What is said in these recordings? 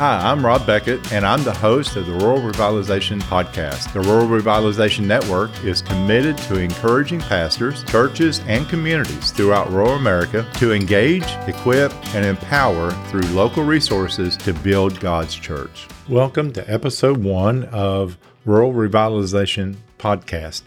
Hi, I'm Rob Beckett, and I'm the host of the Rural Revitalization Podcast. The Rural Revitalization Network is committed to encouraging pastors, churches, and communities throughout rural America to engage, equip, and empower through local resources to build God's church. Welcome to episode one of Rural Revitalization Podcast.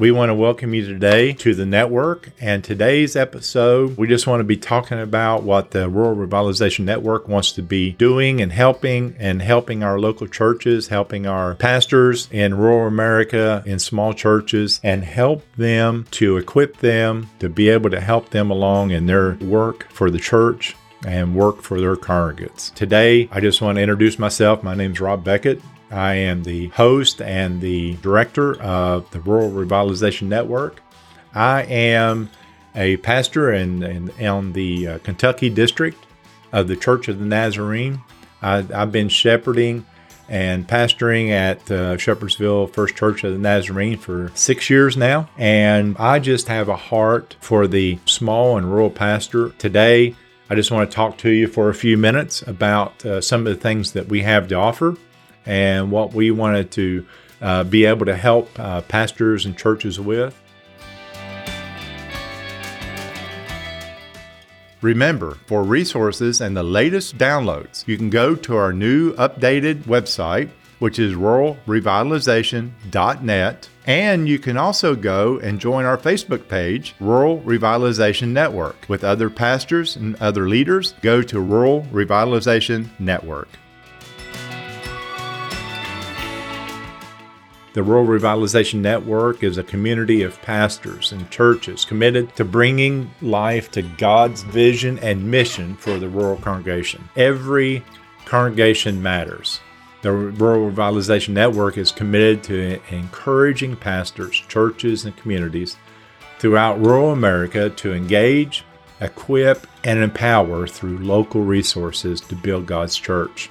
We want to welcome you today to the network. And today's episode, we just want to be talking about what the Rural Revitalization Network wants to be doing and helping and helping our local churches, helping our pastors in rural America, in small churches, and help them to equip them to be able to help them along in their work for the church and work for their congregates. Today, I just want to introduce myself. My name is Rob Beckett. I am the host and the director of the Rural Revitalization Network. I am a pastor in, in, in the uh, Kentucky district of the Church of the Nazarene. I, have been shepherding and pastoring at uh, Shepherdsville First Church of the Nazarene for six years now. And I just have a heart for the small and rural pastor. Today, I just want to talk to you for a few minutes about uh, some of the things that we have to offer and what we wanted to uh, be able to help uh, pastors and churches with. Remember, for resources and the latest downloads, you can go to our new updated website, which is ruralrevitalization.net. And you can also go and join our Facebook page, Rural Revitalization Network, with other pastors and other leaders. Go to Rural Revitalization Network. The Rural Revitalization Network is a community of pastors and churches committed to bringing life to God's vision and mission for the rural congregation. Every congregation matters. The Rural Revitalization Network is committed to encouraging pastors, churches, and communities throughout rural America to engage, equip, and empower through local resources to build God's church.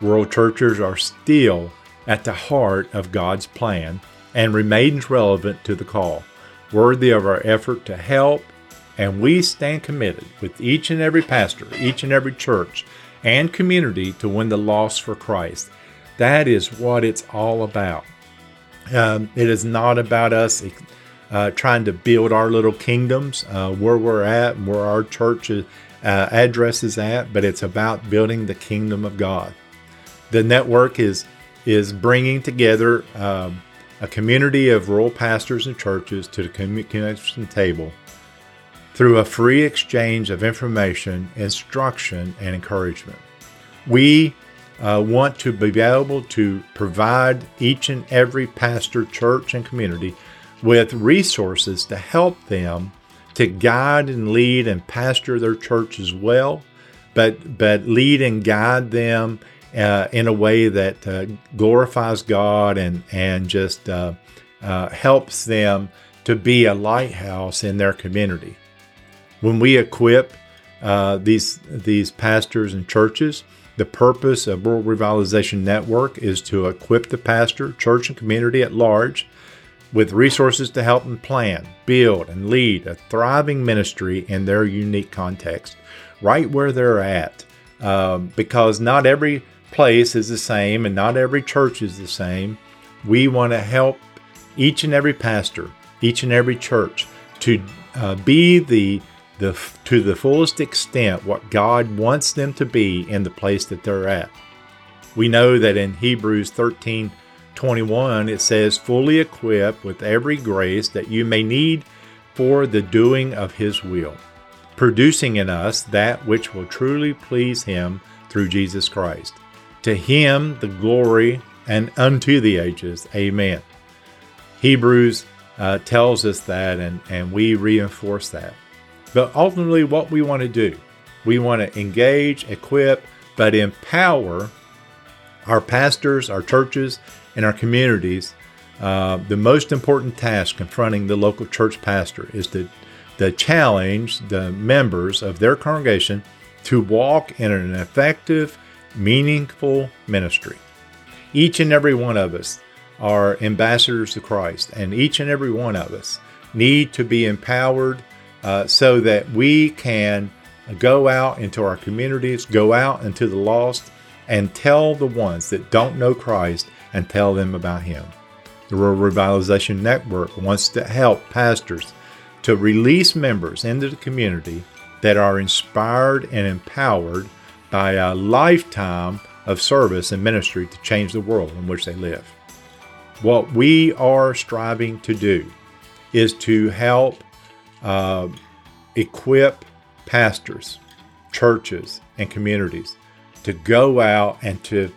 Rural churches are still at the heart of God's plan and remains relevant to the call, worthy of our effort to help. And we stand committed with each and every pastor, each and every church, and community to win the lost for Christ. That is what it's all about. Um, it is not about us uh, trying to build our little kingdoms uh, where we're at and where our church uh, address is at, but it's about building the kingdom of God. The network is is bringing together um, a community of rural pastors and churches to the communication table through a free exchange of information, instruction, and encouragement. We uh, want to be able to provide each and every pastor, church, and community with resources to help them to guide and lead and pastor their church as well, but but lead and guide them uh, in a way that uh, glorifies God and and just uh, uh, helps them to be a lighthouse in their community. When we equip uh, these these pastors and churches, the purpose of Rural Revitalization Network is to equip the pastor, church, and community at large with resources to help them plan, build, and lead a thriving ministry in their unique context, right where they're at. Um, because not every place is the same and not every church is the same. We want to help each and every pastor, each and every church to uh, be the the to the fullest extent what God wants them to be in the place that they're at. We know that in Hebrews 13 21 it says, fully equipped with every grace that you may need for the doing of his will, producing in us that which will truly please him through Jesus Christ. To him the glory and unto the ages. Amen. Hebrews uh, tells us that, and, and we reinforce that. But ultimately, what we want to do, we want to engage, equip, but empower our pastors, our churches, and our communities. Uh, the most important task confronting the local church pastor is to, to challenge the members of their congregation to walk in an effective meaningful ministry. Each and every one of us are ambassadors to Christ, and each and every one of us need to be empowered uh, so that we can go out into our communities, go out into the lost, and tell the ones that don't know Christ and tell them about Him. The Rural Revitalization Network wants to help pastors to release members into the community that are inspired and empowered by a lifetime of service and ministry to change the world in which they live. What we are striving to do is to help uh, equip pastors, churches, and communities to go out and to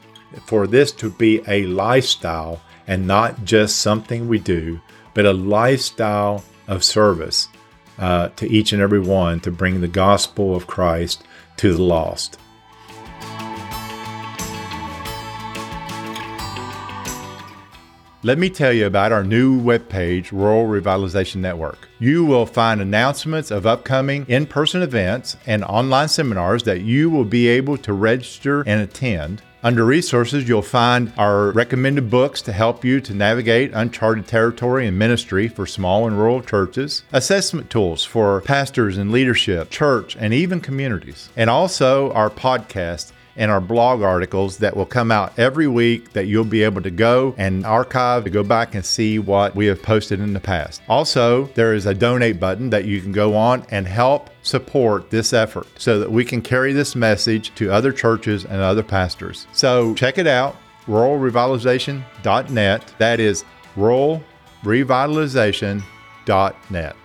for this to be a lifestyle and not just something we do, but a lifestyle of service uh, to each and every one to bring the gospel of Christ to the lost. Let me tell you about our new webpage, Rural Revitalization Network. You will find announcements of upcoming in person events and online seminars that you will be able to register and attend. Under resources, you'll find our recommended books to help you to navigate uncharted territory in ministry for small and rural churches, assessment tools for pastors and leadership, church, and even communities, and also our podcast and our blog articles that will come out every week that you'll be able to go and archive to go back and see what we have posted in the past. Also, there is a donate button that you can go on and help support this effort so that we can carry this message to other churches and other pastors. So check it out, ruralrevitalization.net. That is ruralrevitalization.net.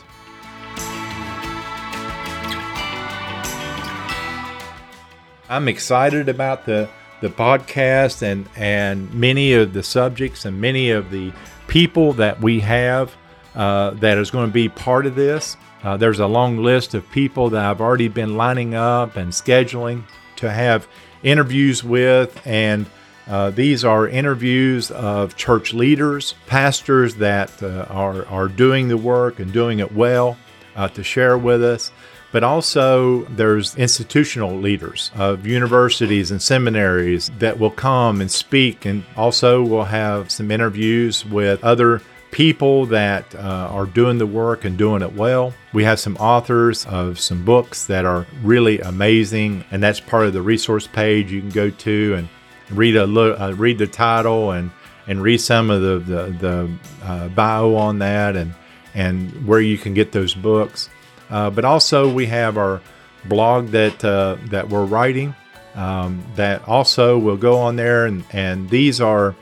I'm excited about the the podcast and and many of the subjects and many of the people that we have uh, that is going to be part of this. Uh, there's a long list of people that I've already been lining up and scheduling to have interviews with, and uh, these are interviews of church leaders, pastors that uh, are are doing the work and doing it well uh, to share with us but also there's institutional leaders of universities and seminaries that will come and speak and also we'll have some interviews with other people that uh, are doing the work and doing it well. We have some authors of some books that are really amazing, and that's part of the resource page you can go to and read a look, uh, read the title and and read some of the the, the uh, bio on that and and where you can get those books. Uh, but also we have our blog that uh, that we're writing um, that also will go on there, and, and these are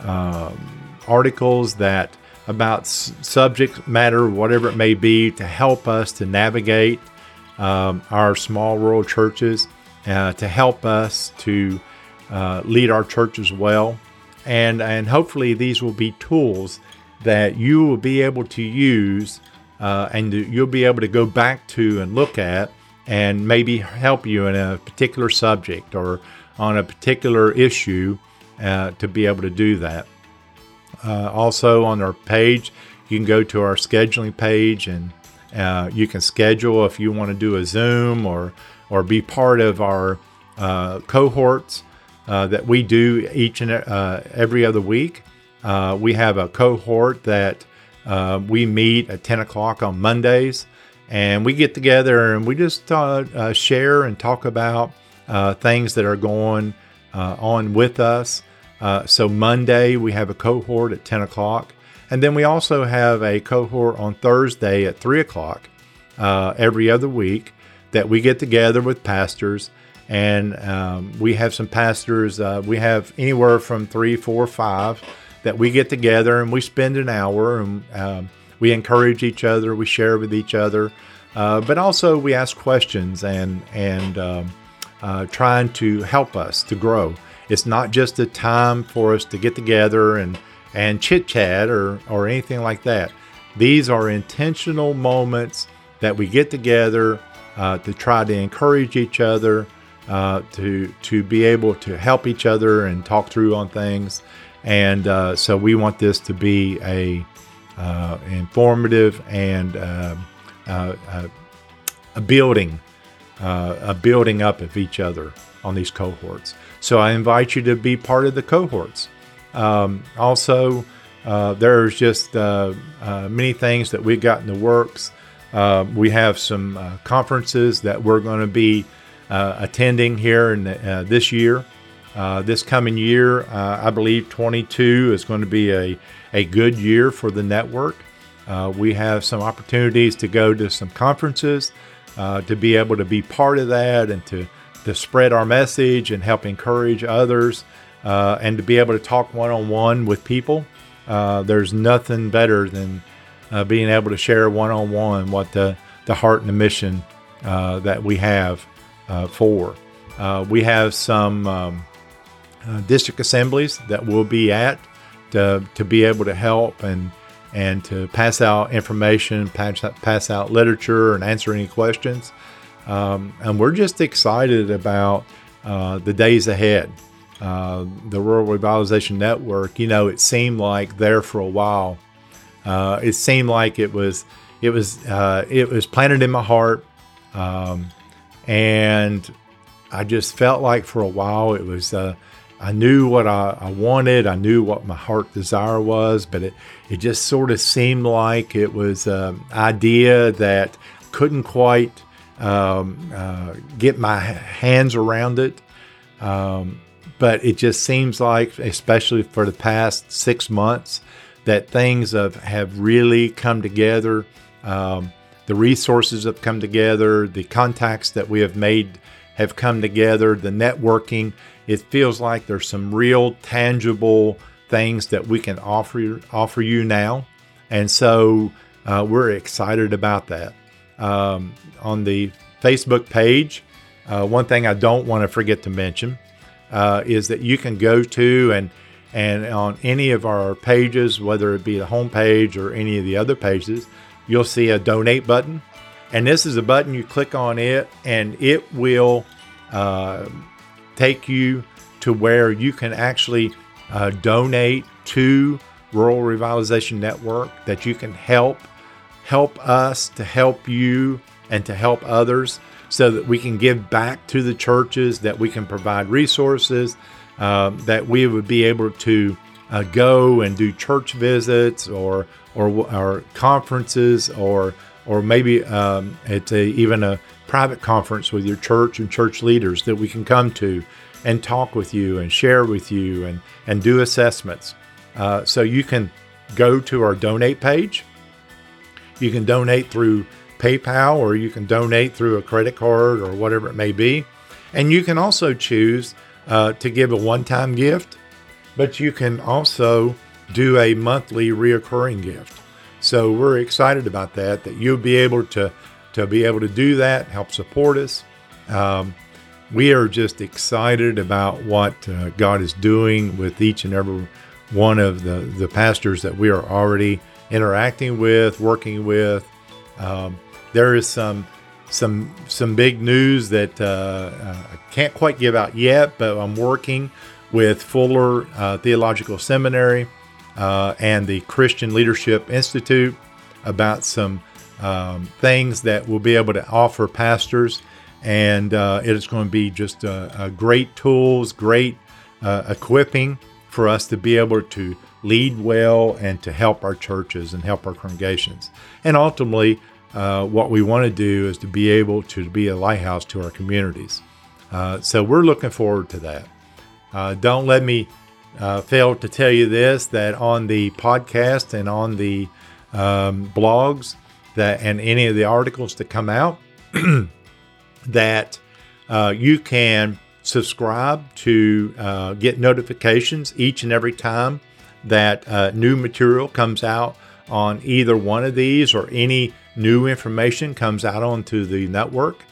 um, articles that about s- subject matter, whatever it may be, to help us to navigate um, our small rural churches, uh, to help us to uh, lead our churches well, and and hopefully these will be tools that you will be able to use uh, and you'll be able to go back to and look at and maybe help you in a particular subject or on a particular issue uh, to be able to do that. Uh, also, on our page, you can go to our scheduling page and uh, you can schedule if you want to do a Zoom or or be part of our uh, cohorts uh, that we do each and every other week. we have a cohort that uh, we meet at 10 o'clock on Mondays and we get together and we just uh, uh, share and talk about uh, things that are going uh, on with us. Uh, so, Monday, we have a cohort at 10 o'clock. And then we also have a cohort on Thursday at 3 o'clock every other week that we get together with pastors. And um, we have some pastors, we have anywhere from three, four, five that we get together and we spend an hour and um, we encourage each other, we share with each other, uh, but also we ask questions and and um, uh, trying to help us to grow. It's not just a time for us to get together and and chit chat or or anything like that. These are intentional moments that we get together uh, to try to encourage each other, uh, to to be able to help each other and talk through on things. And uh, so we want this to be a uh, informative and uh, uh, uh a building, uh, a building up of each other on these cohorts. So I invite you to be part of the cohorts. Um, also, there's just many things that we've got in the works. we have some conferences that we're going to be attending here in the, this year. Uh, this coming year, uh, I believe 22 is going to be a, a good year for the network. Uh, we have some opportunities to go to some conferences, uh, to be able to be part of that and to, to spread our message and help encourage others uh, and to be able to talk one on one with people. There's nothing better than being able to share one on one what the, the heart and the mission that we have for. we have some um, district assemblies that we'll be at to, to be able to help and and to pass out information, pass, pass out literature, and answer any questions. Um, and we're just excited about uh, the days ahead. Uh, the Rural Revitalization Network, you know, it seemed like there for a while. Uh, it seemed like it was, it was, uh, it was planted in my heart, um, and I just felt like for a while it was uh, I knew what I, I, wanted. I knew what my heart desire was, but it, it just sort of seemed like it was an idea that couldn't quite um, uh, get my hands around it. Um, but it just seems like, especially for the past six months, that things have, have really come together. Um, the resources have come together, the contacts that we have made have come together, the networking it feels like there's some real tangible things that we can offer offer you now, and so uh, we're excited about that. Um, on the Facebook page, uh, one thing I don't want to forget to mention uh, is that you can go to and and on any of our pages, whether it be the home page or any of the other pages, you'll see a donate button. And this is a button you click on it, and it will uh, take you to where you can actually uh, donate to Rural Revitalization Network, that you can help help us to help you and to help others so that we can give back to the churches, that we can provide resources, um, that we would be able to uh, go and do church visits or or, or conferences or or maybe um, it's a, even a private conference with your church and church leaders that we can come to and talk with you and share with you and, and do assessments. Uh, so you can go to our donate page. You can donate through PayPal or you can donate through a credit card or whatever it may be. And you can also choose uh, to give a one time gift, but you can also do a monthly reoccurring gift. So we're excited about that, that you'll be able to, to be able to do that, help support us. Um, we are just excited about what uh, God is doing with each and every one of the, the pastors that we are already interacting with, working with. Um, there is some some some big news that uh, uh I can't quite give out yet, but I'm working with Fuller uh, Theological Seminary uh, and the Christian Leadership Institute about some um, things that we'll be able to offer pastors, and uh, it is going to be just great tools, great uh, equipping for us to be able to lead well and to help our churches and help our congregations. And ultimately, uh, what we want to do is to be able to be a lighthouse to our communities. Uh, so we're looking forward to that. Don't let me uh, failed to tell you this that on the podcast and on the um, blogs that and any of the articles that come out that uh, you can subscribe to uh, get notifications each and every time that uh, new material comes out on either one of these or any new information comes out onto the network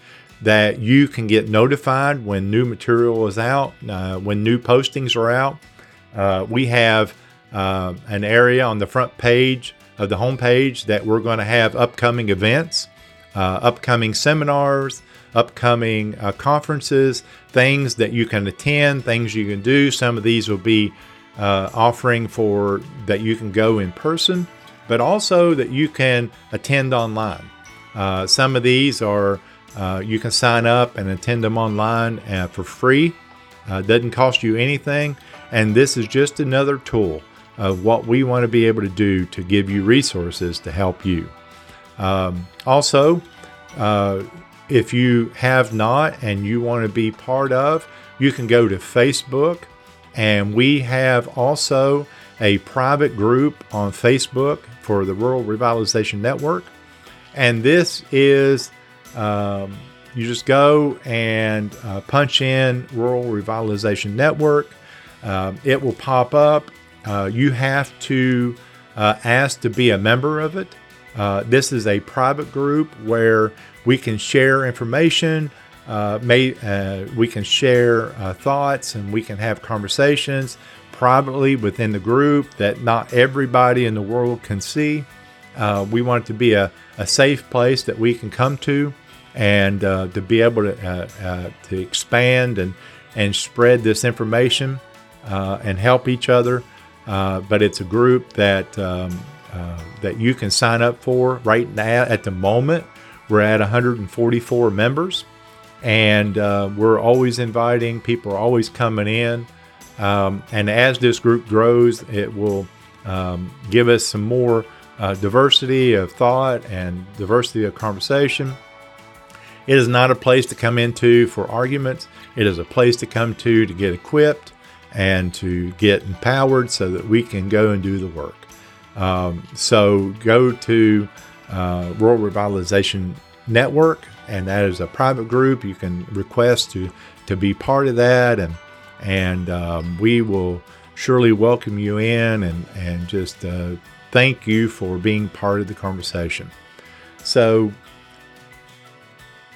that you can get notified when new material is out uh, when new postings are out uh, we have uh, an area on the front page of the homepage that we're going to have upcoming events, uh, upcoming seminars, upcoming uh, conferences, things that you can attend, things you can do. Some of these will be uh, offering for that you can go in person, but also that you can attend online. Uh, some of these are you can sign up and attend them online for free. doesn't cost you anything. And this is just another tool of what we want to be able to do to give you resources to help you. Um, also, uh, if you have not and you want to be part of, you can go to Facebook. And we have also a private group on Facebook for the Rural Revitalization Network. And this is, um, you just go and uh, punch in Rural Revitalization Network. Uh, it will pop up. Uh, you have to uh, ask to be a member of it. Uh, this is a private group where we can share information. Uh, may, we can share thoughts and we can have conversations privately within the group that not everybody in the world can see. Uh, we want it to be a, a safe place that we can come to and uh, to be able to, uh, uh to expand and, and spread this information uh, and help each other. Uh, but it's a group that, um, that you can sign up for right now. At the moment, we're at 144 members, and we're always inviting people, are always coming in. Um, and as this group grows, it will um, give us some more uh, diversity of thought and diversity of conversation. It is not a place to come into for arguments. It is a place to come to to get equipped and to get empowered so that we can go and do the work. Um, so go to uh, Rural Revitalization Network, and that is a private group. You can request to to be part of that and and um, we will surely welcome you in and, and just uh, thank you for being part of the conversation. So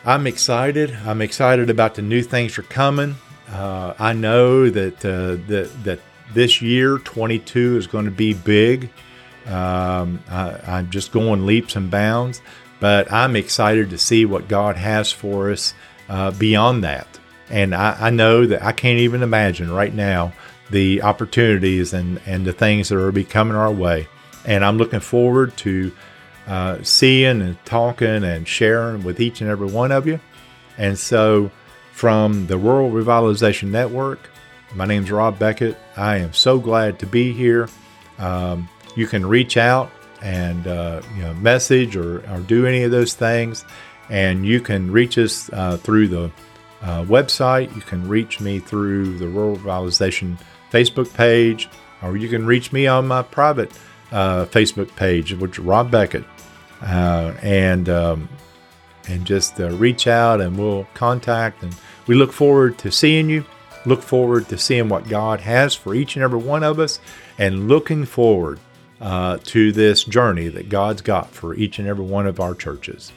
I'm excited. I'm excited about the new things that are coming. Uh, I know that, uh, that, that this year, 22, is going to be big. Um, I, am just going leaps and bounds, but I'm excited to see what God has for us uh, beyond that. And I, I know that I can't even imagine right now the opportunities and, and the things that are be coming our way. And I'm looking forward to uh, seeing and talking and sharing with each and every one of you. And so, from the Rural Revitalization Network, my name is Rob Beckett. I am so glad to be here. Um, you can reach out and uh, you know, message or, or do any of those things. And you can reach us uh, through the uh, website. You can reach me through the Rural Revitalization Facebook page, or you can reach me on my private uh, Facebook page, which is Rob Beckett, uh, and um, and just uh, reach out and we'll contact. And we look forward to seeing you. Look forward to seeing what God has for each and every one of us, and looking forward uh, to this journey that God's got for each and every one of our churches.